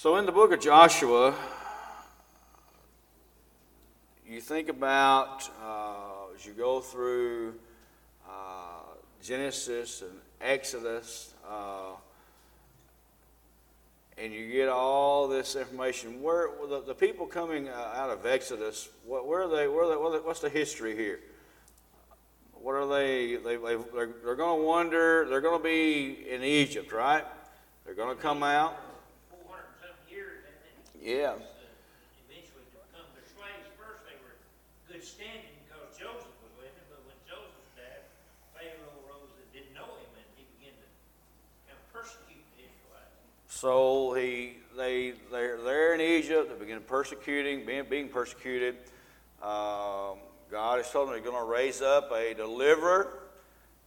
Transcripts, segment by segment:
So, in the book of Joshua, you think about uh, as you go through uh, Genesis and Exodus, uh, and you get all this information. Where the, the people coming uh, out of Exodus, what, where are they? Where are they? What's the history here? What are they? they, they they're, they're going to wander. They're going to be in Egypt, right? They're going to come out. Yeah. eventually to become their slaves. First, they were good standing because Joseph was with them, but when Joseph died, Pharaoh rose that didn't know him, and he began to kind of persecute the Israelites. So he, they, they're there in Egypt. They begin persecuting, being, being persecuted. Um, God has told them they're going to raise up a deliverer,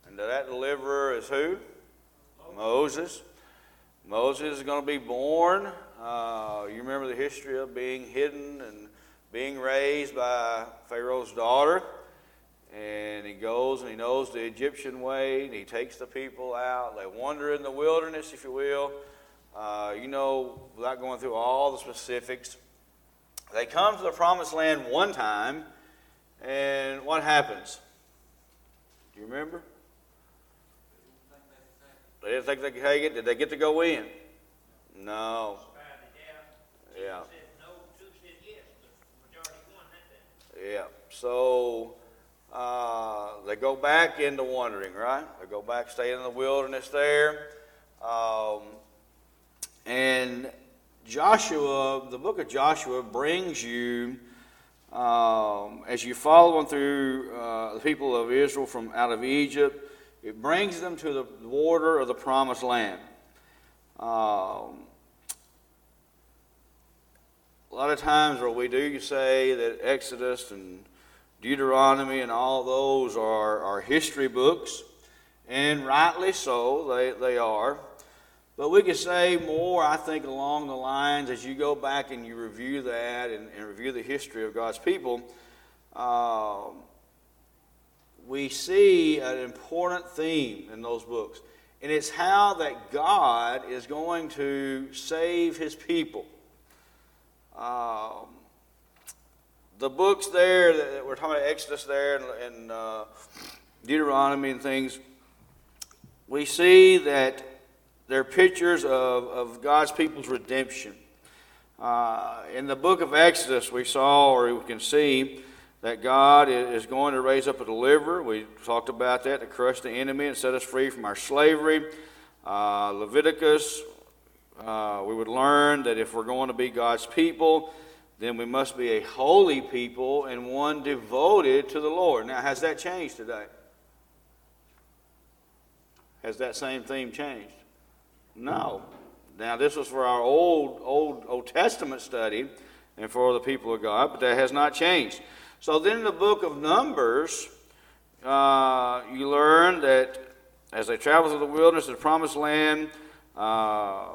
and that deliverer is who? Moses. Moses is going to be born. Uh, you remember the history of being hidden and being raised by Pharaoh's daughter. And he goes and he knows the Egyptian way, and he takes the people out. They wander in the wilderness, if you will. Uh, you know, without going through all the specifics, they come to the promised land one time, and what happens? Do you remember? They didn't think they could take it. Did they get to go in? No. Spied it out. Yeah. Two said no, two said yes, but majority won that day. Yeah. So uh, they go back into wandering, right? They go back, stay in the wilderness there. Um, and Joshua, the book of Joshua, brings you, um, as you follow on through uh, the people of Israel from out of Egypt, it brings them to the border of the promised land. Um, a lot of times where we do say that Exodus and Deuteronomy and all those are, are history books, and rightly so, they, they are. But we could say more, I think, along the lines as you go back and you review that and, and review the history of God's people. Um, we see an important theme in those books, and it's how that God is going to save his people. Um, the books there that we're talking about Exodus there and, and uh, Deuteronomy and things, we see that they're pictures of, of God's people's redemption. Uh, in the book of Exodus, we saw or we can see that God is going to raise up a deliverer. We talked about that to crush the enemy and set us free from our slavery. Uh, Leviticus, uh, we would learn that if we're going to be God's people, then we must be a holy people and one devoted to the Lord. Now, has that changed today? Has that same theme changed? No. Now, this was for our old, old, Old Testament study and for the people of God, but that has not changed. So then in the book of Numbers, uh, you learn that as they travel through the wilderness the promised land, uh,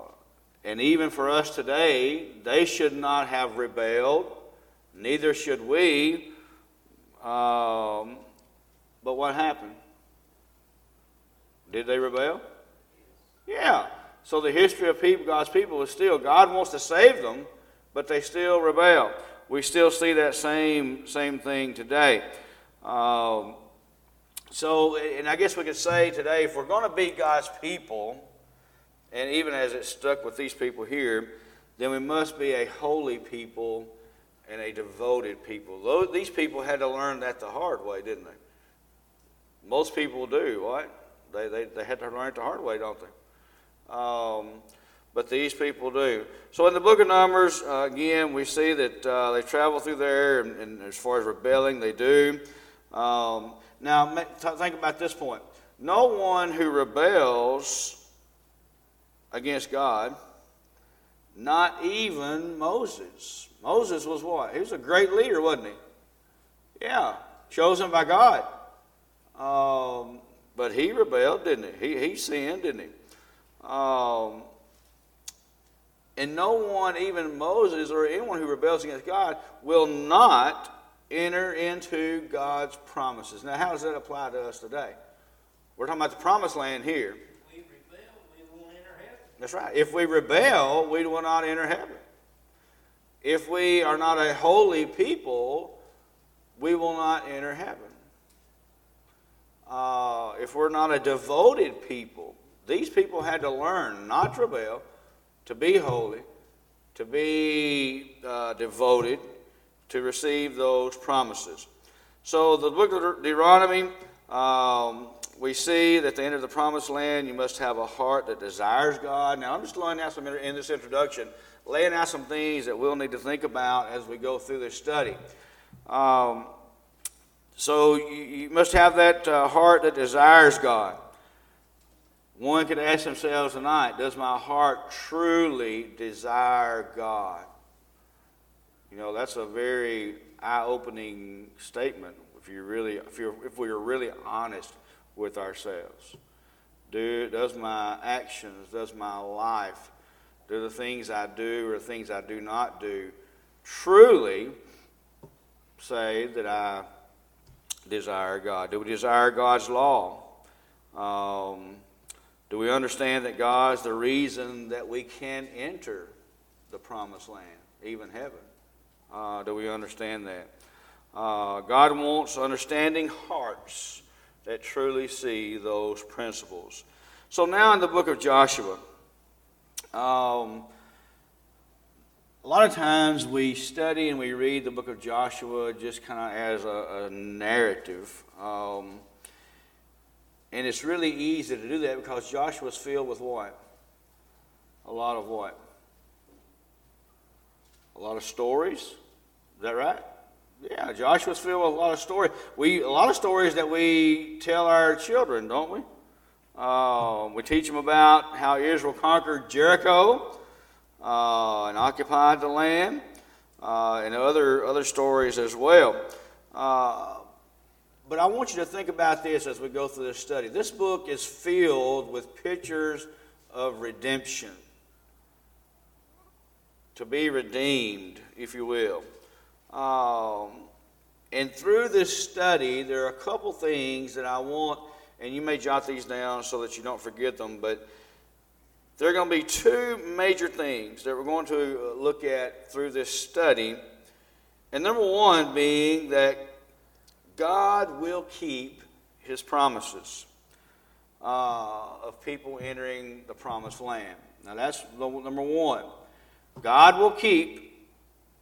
and even for us today, they should not have rebelled, neither should we. Um, but what happened? Did they rebel? Yeah. So the history of people, God's people is still God wants to save them, but they still rebel. We still see that same same thing today. Um, so, and I guess we could say today, if we're going to be God's people, and even as it stuck with these people here, then we must be a holy people and a devoted people. Those, these people had to learn that the hard way, didn't they? Most people do, right? They, they, they had to learn it the hard way, don't they? Um, but these people do. So in the book of Numbers, uh, again, we see that uh, they travel through there, and, and, as far as rebelling, they do. Um, now, think about this point. No one who rebels against God, not even Moses. Moses was what? He was a great leader, wasn't he? Yeah, chosen by God. Um, but he rebelled, didn't he? He, he sinned, didn't he? Um, and no one, even Moses or anyone who rebels against God, will not enter into God's promises. Now, how does that apply to us today? We're talking about the promised land here. We rebel, we won't enter heaven. That's right. If we rebel, we will not enter heaven. If we are not a holy people, we will not enter heaven. Uh, if we're not a devoted people, these people had to learn not to rebel, to be holy, to be uh, devoted, to receive those promises. So, the book of Deuteronomy, um, we see that at the end of the promised land, you must have a heart that desires God. Now, I'm just laying out some in this introduction, laying out some things that we'll need to think about as we go through this study. Um, so, you, you, must have that uh, heart that desires God. One could ask themselves tonight Does my heart truly desire God? You know, that's a very eye opening statement if, you really, if, you're, if we're really honest with ourselves. Do, does my actions, does my life, do the things I do or things I do not do truly say that I desire God? Do we desire God's law? Um, do we understand that God's the reason that we can enter the promised land, even heaven? Uh, do we understand that? Uh, God wants understanding hearts that truly see those principles. So now in the book of Joshua, um, a lot of times we study and we read the book of Joshua just kind of as a, a narrative. Um, and it's really easy to do that because Joshua's filled with what? A lot of what? A lot of stories. Is that right? Yeah, Joshua's filled with a lot of stories. We a lot of stories that we tell our children, don't we? Uh, we teach them about how Israel conquered Jericho uh, and occupied the land, uh, and other other stories as well. Uh, but I want you to think about this as we go through this study. This book is filled with pictures of redemption. To be redeemed, if you will. Um, and through this study, there are a couple things that I want, and you may jot these down so that you don't forget them, but there are going to be two major things that we're going to look at through this study. And number one being that God will keep his promises uh, of people entering the promised land. Now, that's number one. God will keep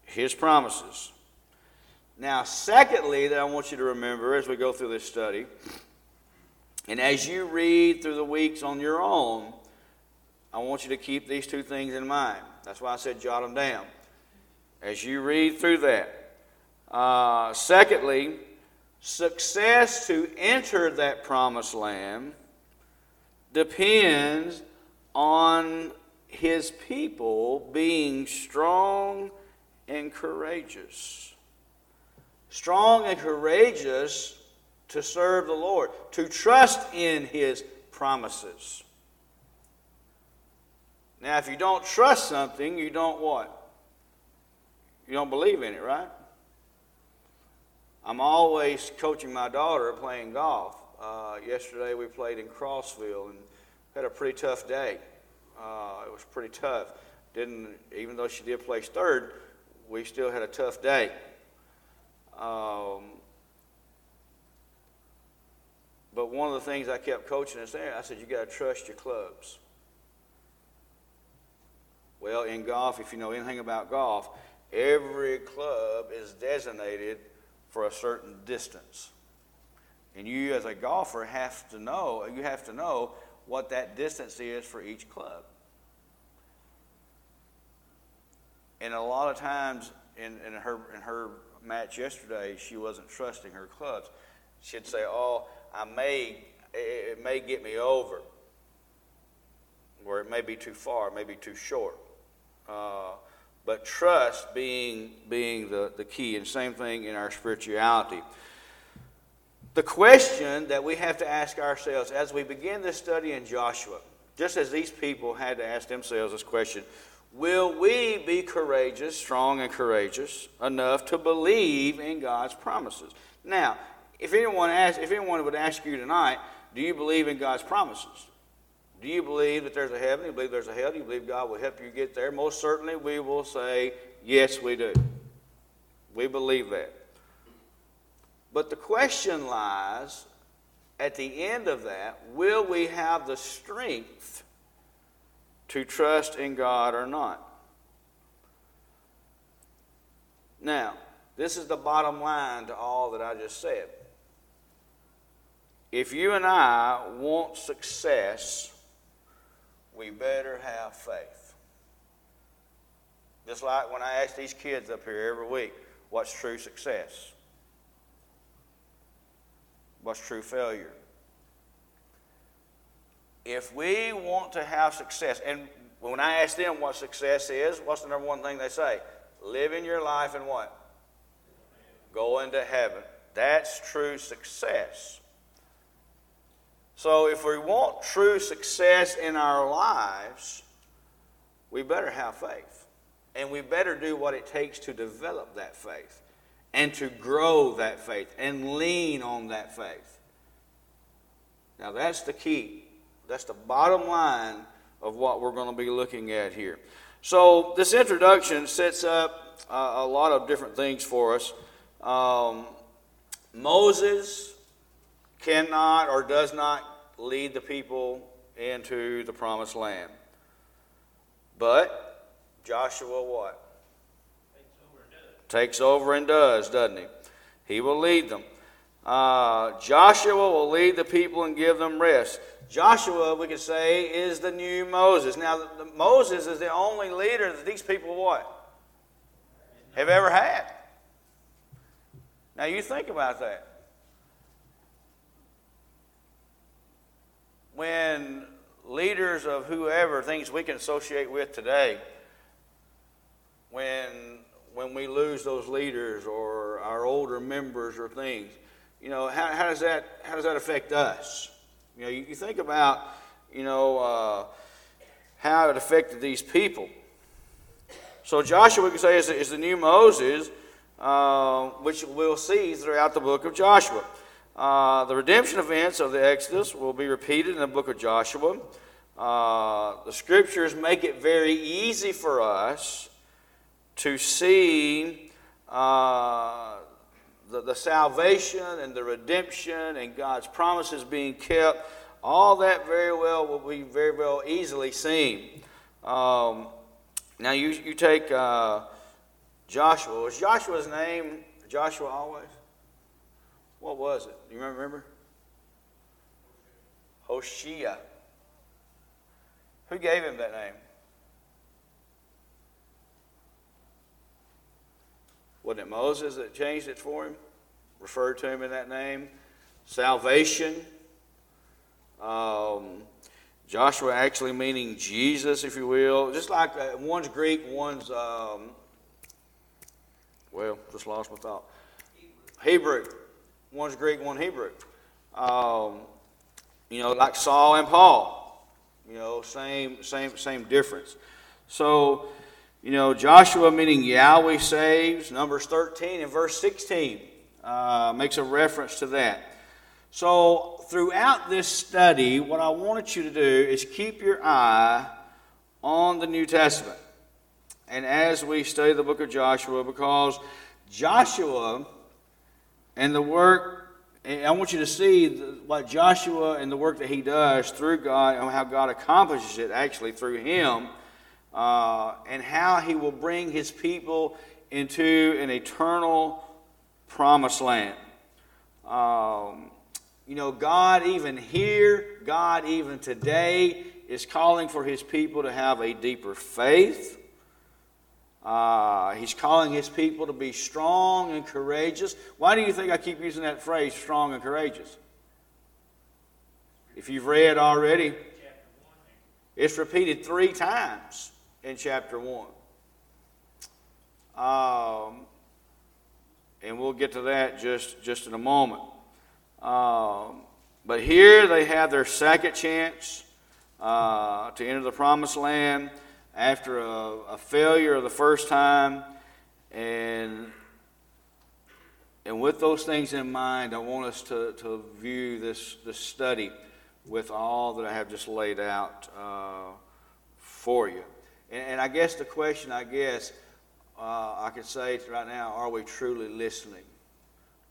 his promises. Now, secondly, that I want you to remember as we go through this study, and as you read through the weeks on your own, I want you to keep these two things in mind. That's why I said jot them down. As you read through that. Uh, secondly, success to enter that promised land depends on his people being strong and courageous. Strong and courageous to serve the Lord, to trust in his promises. Now, if you don't trust something, you don't what? You don't believe in it, right? I'm always coaching my daughter playing golf. Uh, yesterday we played in Crossville and had a pretty tough day. Uh, it was pretty tough. Didn't even though she did place third, we still had a tough day. Um, but one of the things I kept coaching us there, I said, you got to trust your clubs. Well, in golf, if you know anything about golf, every club is designated for a certain distance. And you as a golfer have to know, you have to know what that distance is for each club. And a lot of times in, in her in her match yesterday, she wasn't trusting her clubs. She'd say, "Oh, I may it may get me over, or it may be too far, may be too short." Uh, but trust being, being the, the key, and same thing in our spirituality. The question that we have to ask ourselves as we begin this study in Joshua, just as these people had to ask themselves this question Will we be courageous, strong and courageous enough to believe in God's promises? Now, if anyone, asks, if anyone would ask you tonight, do you believe in God's promises? Do you believe that there's a heaven? Do you believe there's a hell? Do you believe God will help you get there? Most certainly, we will say, yes, we do. We believe that. But the question lies at the end of that will we have the strength to trust in God or not? Now, this is the bottom line to all that I just said. If you and I want success, we better have faith. Just like when I ask these kids up here every week, what's true success? What's true failure? If we want to have success, and when I ask them what success is, what's the number one thing they say? Living your life and what? Going to heaven. That's true success. So if we want true success in our lives, we better have faith. And we better do what it takes to develop that faith and to grow that faith and lean on that faith. Now, that's the key. That's the bottom line of what we're going to be looking at here. So, this introduction sets up uh, a lot of different things for us. Um, Moses cannot or does not lead the people into the promised land. But Joshua what? Takes over and does, doesn't he? He will lead them. Uh, Joshua will lead the people and give them rest. Joshua, we could say, is the new Moses. Now, the, the, Moses is the only leader that these people what? Have ever had. Now, you think about that. When leaders of whoever, things we can associate with today, when, when we lose those leaders or our older members or things, you know, how, how, does, that, how does that affect us? You know, you, you think about, you know, uh, how it affected these people. So Joshua, we can say, is, is the new Moses, uh, which we'll see throughout the book of Joshua. Uh, the redemption events of the Exodus will be repeated in the book of Joshua. Uh, the scriptures make it very easy for us to see uh, the, salvation and the redemption and God's promises being kept, all that very well will be very well easily seen. Um, now you, you take uh, Joshua. Was Joshua's name Joshua always? What was it? Do you remember? Hoshea. Who gave him that name? Wasn't it Moses that changed it for him? Referred to him in that name? Salvation. Um, Joshua actually meaning Jesus, if you will. Just like uh, one's Greek, one's, um, well, just lost my thought. Hebrew. One's Greek, one Hebrew. Um, you know, like Saul and Paul. You know, same, same, same difference. So, you know, Joshua meaning Yahweh saves. Numbers 13 and verse 16 uh, makes a reference to that. So, throughout this study, what I wanted you to do is keep your eye on the New Testament. And as we study the book of Joshua, because Joshua and the work, I want you to see what Joshua and the work that he does through God and how God accomplishes it actually through him uh, and how he will bring his people into an eternal promised land. Um, you know, God, even here, God, even today, is calling for his people to have a deeper faith. Uh, he's calling his people to be strong and courageous. Why do you think I keep using that phrase, strong and courageous? If you've read already, it's repeated three times in chapter 1. Um, and we'll get to that just, just in a moment. Um, but here they have their second chance uh, to enter the promised land after a, a, failure the first time. And, and with those things in mind, I want us to, to view this, this study with all that I have just laid out uh, for you. And, and, I guess the question, I guess, uh, I could say right now, are we truly listening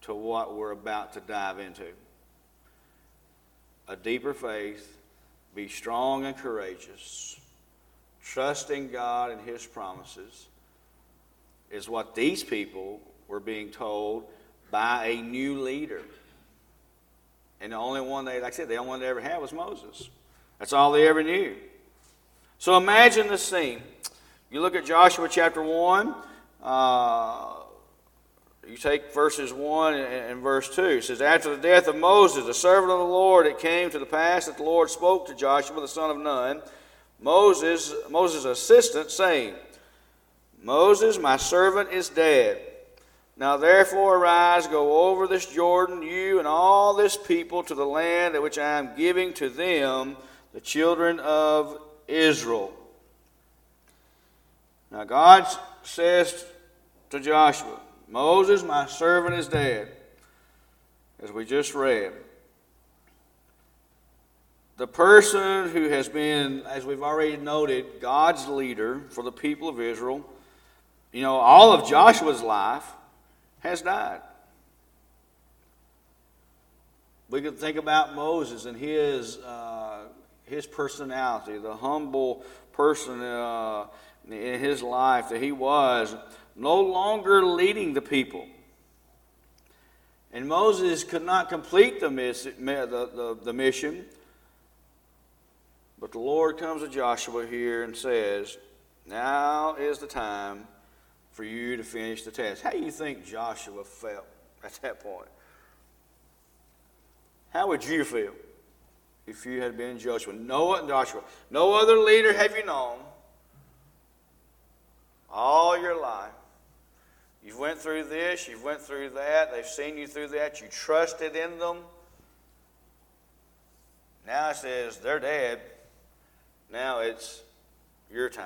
to what we're about to dive into? A deeper faith, be strong and courageous, trusting God and His promises is what these people were being told by a new leader. And the only one they, like I said, the only one they ever had was Moses. That's all they ever knew. So imagine the scene. You look at Joshua chapter 1. Uh, you take verses 1 and, verse 2. It says, After the death of Moses, the servant of the Lord, it came to the pass that the Lord spoke to Joshua, the son of Nun, Moses, Moses' assistant, saying, Moses, my servant, is dead. Now therefore arise, go over this Jordan, you and all this people, to the land which I am giving to them, the children of Israel. Now God says to Joshua, Moses, my servant, is dead, as we just read. The person who has been, as we've already noted, God's leader for the people of Israel you know, all of Joshua's life has died. We can think about Moses and his, uh, his personality, the humble person uh, in his life that he was, no longer leading the people. And Moses could not complete the, miss, the, the, the mission. But the Lord comes to Joshua here and says, Now is the time for you to finish the task. How do you think Joshua felt at that point? How would you feel if you had been Joshua? No, Joshua, no other leader have you known all your life. You've went through this, you've went through that, they've seen you through that, you trusted in them. Now it says they're dead. Now it's your time.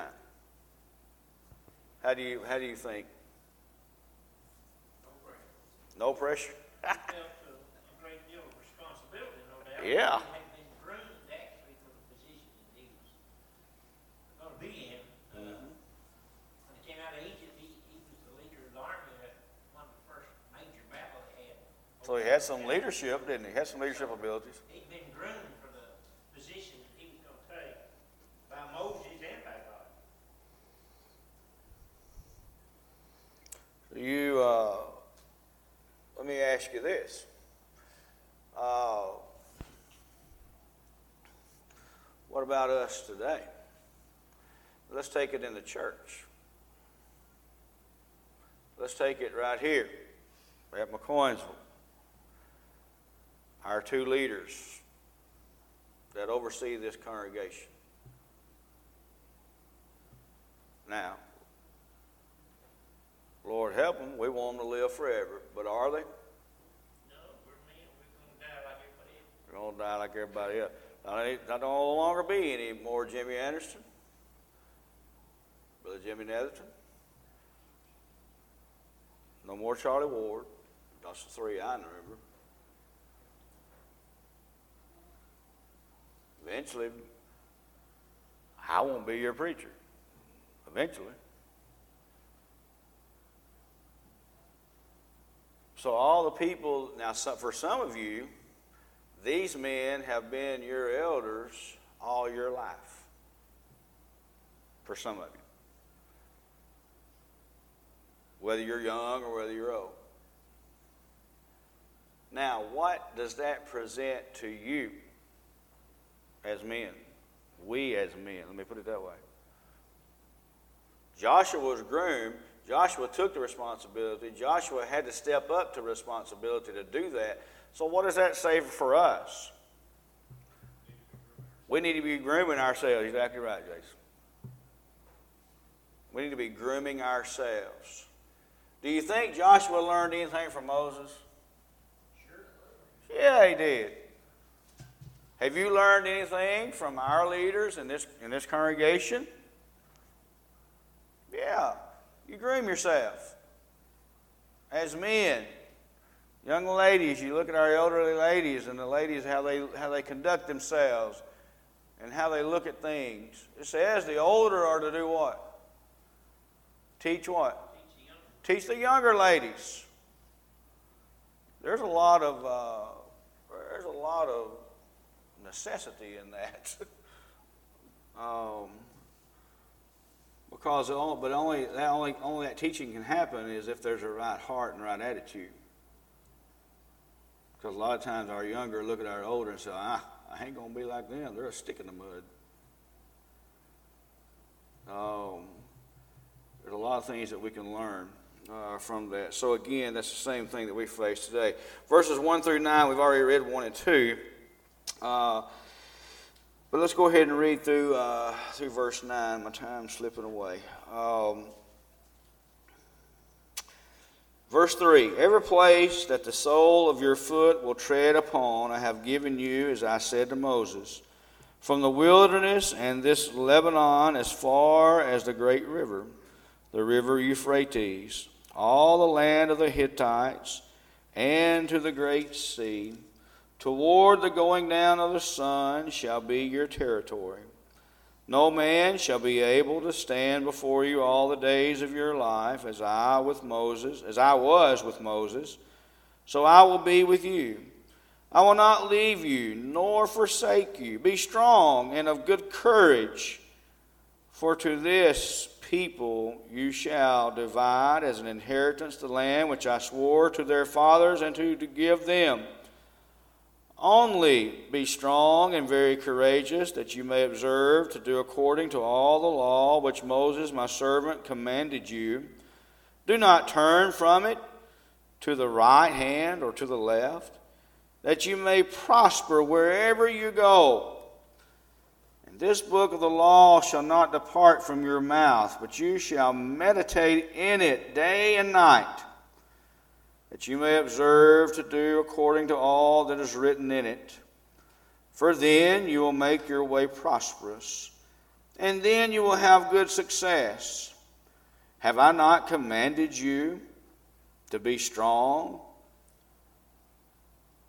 How do you, how do you think? No pressure? Felt a great deal of responsibility, no doubt. Yeah. He had been groomed actually for the position that he was going to be in. Uh, When he came out of Egypt, he, he was the leader of the army at one of the first major battles they had. So he had some leadership, didn't he? He had some leadership abilities. He'd been groomed for the position that he was going to take by Moses and by God. So You, uh, let me ask you this. Uh, what about us today? Let's take it in the church. Let's take it right here at McCoynsville. Our two leaders that oversee this congregation. Now, Lord help them, we want them to live forever. But are they? No, we're men, we're going to die like everybody else. They're going to die like everybody else. Now, they not no longer be any more Jimmy Anderson, Brother Jimmy Netherton, no more Charlie Ward. That's the three I remember. Eventually, I won't be your preacher. Eventually. So, all the people, now for some of you, these men have been your elders all your life. For some of you. Whether you're young or whether you're old. Now, what does that present to you as men? We as men. Let me put it that way. Joshua was groomed Joshua took the responsibility. Joshua had to step up to responsibility to do that. So, what does that say for us? We need to be grooming ourselves. Exactly right, Jason. We need to be grooming ourselves. Do you think Joshua learned anything from Moses? Sure. Yeah, he did. Have you learned anything from our leaders in this, in this congregation? Yeah. You groom yourself as men. Young ladies, you look at our elderly ladies and the ladies, how they, how they conduct themselves and how they look at things. It says the older are to do what? Teach what? Teach the younger ladies. There's a lot of uh, there's a lot of necessity in that. um, because only, but only that only only that teaching can happen is if there's a right heart and right attitude. Because a lot of times our younger look at our older and say, ah, I ain't gonna be like them. They're a stick in the mud. Um, there's a lot of things that we can learn uh, from that. So again, that's the same thing that we face today. Verses one through nine, we've already read one and two. Uh, but let's go ahead and read through uh, through verse nine. My time's slipping away. Um, verse three: Every place that the sole of your foot will tread upon, I have given you, as I said to Moses, from the wilderness and this Lebanon as far as the great river, the river Euphrates, all the land of the Hittites, and to the great sea Toward the going down of the sun shall be your territory. No man shall be able to stand before you all the days of your life, as I with Moses, as I was with Moses, so I will be with you. I will not leave you nor forsake you. Be strong and of good courage, for to this people you shall divide as an inheritance the land which I swore to their fathers and to, to give them. Only be strong and very courageous, that you may observe to do according to all the law which Moses my servant commanded you. Do not turn from it to the right hand or to the left, that you may prosper wherever you go. And this book of the law shall not depart from your mouth, but you shall meditate in it day and night that you may observe to do according to all that is written in it. For then you will make your way prosperous, and then you will have good success. Have I not commanded you to be strong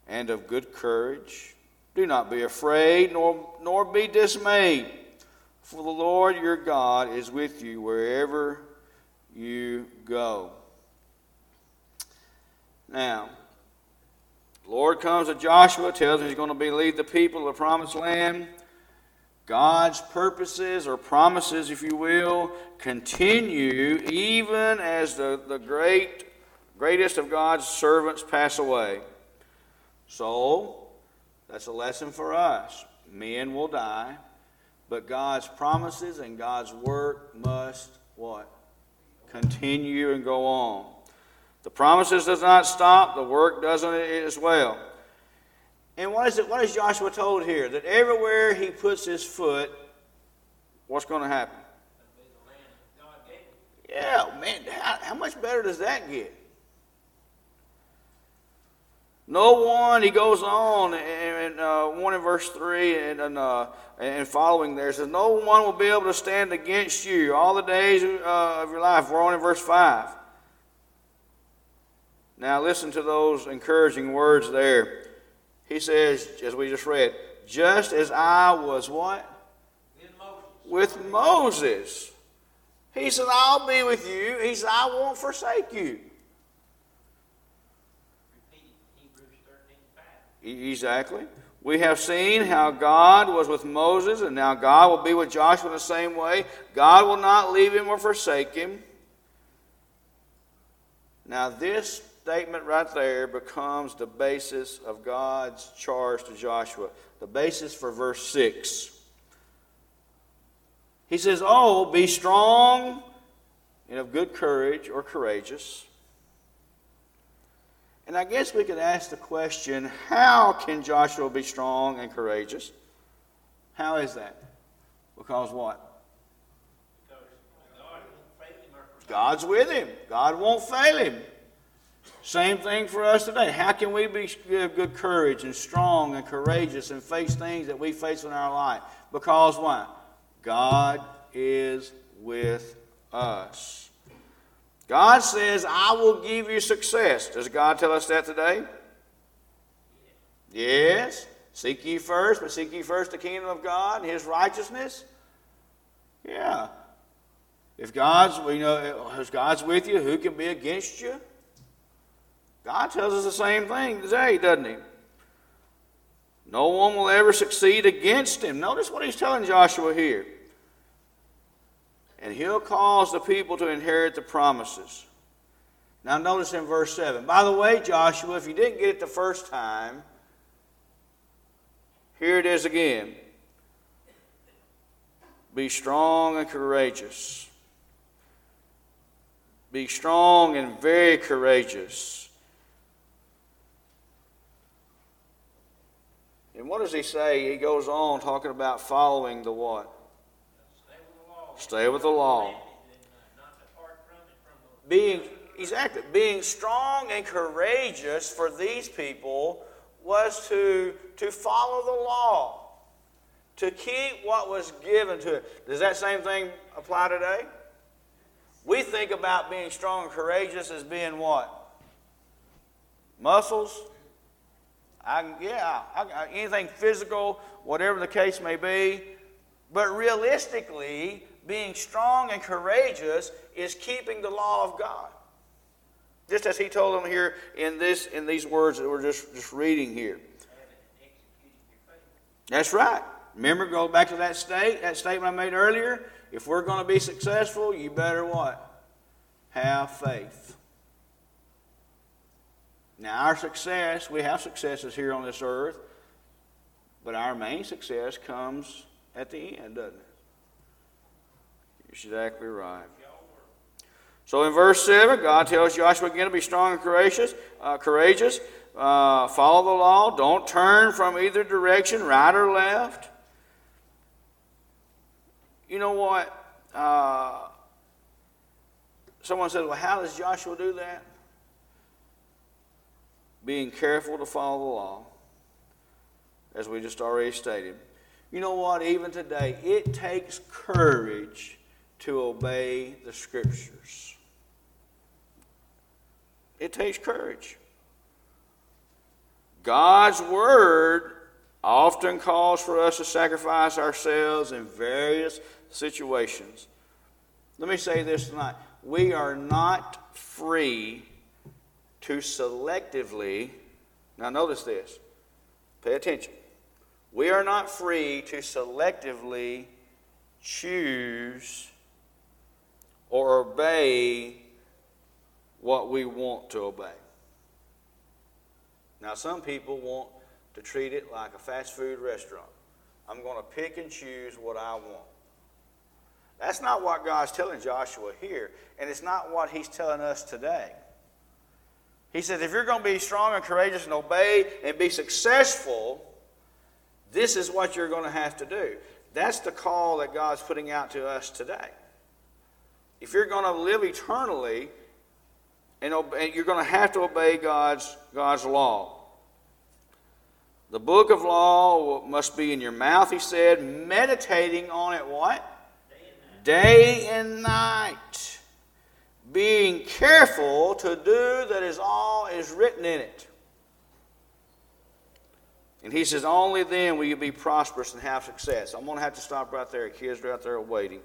and of good courage? Do not be afraid, nor, nor be dismayed, for the Lord your God is with you wherever you go. Now, Lord comes to Joshua, tells him he's going to lead the people of the promised land. God's purposes or promises, if you will, continue even as the, the great, greatest of God's servants pass away. So, that's a lesson for us. Men will die, but God's promises and God's work must what? Continue and go on. The promises does not stop, the work doesn't as well. And what is it? What is Joshua told here? That everywhere he puts his foot, what's going to happen? Yeah, man, how, how, much better does that get? No one, he goes on, and uh, 1 in verse 3 and, and, uh, and following there says, No one will be able to stand against you all the days uh, of your life. We're on in verse 5. Now, listen to those encouraging words there. He says, as we just read, just as I was what? With Moses. He said, I'll be with you. He said, I won't forsake you. Exactly. We have seen how God was with Moses, and now God will be with Joshua in the same way. God will not leave him or forsake him. Now, this statement right there becomes the basis of God's charge to Joshua, the basis for verse 6. He says, Oh, be strong and of good courage or courageous. And I guess we could ask the question how can Joshua be strong and courageous? How is that? Because what? God's with him. God won't fail him. Same thing for us today. How can we be good courage and strong and courageous and face things that we face in our life? Because why? God is with us. God says, I will give you success. Does God tell us that today? Yes. Seek ye first, but seek ye first the kingdom of God and his righteousness. Yeah. If God's, you know, if God's with you, who can be against you? God tells us the same thing today, doesn't he? No one will ever succeed against him. Notice what he's telling Joshua here. And he'll cause the people to inherit the promises. Now, notice in verse 7. By the way, Joshua, if you didn't get it the first time, here it is again. Be strong and courageous. Be strong and very courageous. And what does he say? He goes on talking about following the what? Stay with the law. Being exactly being strong and courageous for these people was to to follow the law, to keep what was given to it. Does that same thing apply today? We think about being strong and courageous as being what? Muscles. I, yeah, I, I, anything physical, whatever the case may be. But realistically, being strong and courageous is keeping the law of God. Just as he told them here in this in these words that we're just, just reading here. That's right. Remember, go back to that state, that statement I made earlier. If we're going to be successful, you better what? Have faith. Now, our success, we have successes here on this earth, but our main success comes at the end, doesn't it? You're exactly right. So in verse 7, God tells Joshua again to be strong and courageous, uh, courageous. Uh, follow the law. Don't turn from either direction, right or left. You know what? Uh, someone said, well, how does Joshua do that? Being careful to follow the law, as we just already stated. You know what? Even today, it takes courage to obey the scriptures. It takes courage. God's word often calls for us to sacrifice ourselves in various situations. Let me say this tonight. We are not free to selectively, now notice this, pay attention. We are not free to selectively choose or obey what we want to obey. Now, some people want to treat it like a fast food restaurant. I'm going to pick and choose what I want. That's not what God's telling Joshua here, and it's not what He's telling us today. He says, if you're going to be strong and courageous and obey and be successful, this is what you're going to have to do. That's the call that God's putting out to us today. If you're going to live eternally, and, obey, you're going to have to obey God's, God's law. The book of law must be in your mouth, he said, meditating on it what? Day and night. Being careful to do that is all is written in it. And he says, only then will you be prosperous and have success. I'm going to have to stop right there. Kids are out there waiting.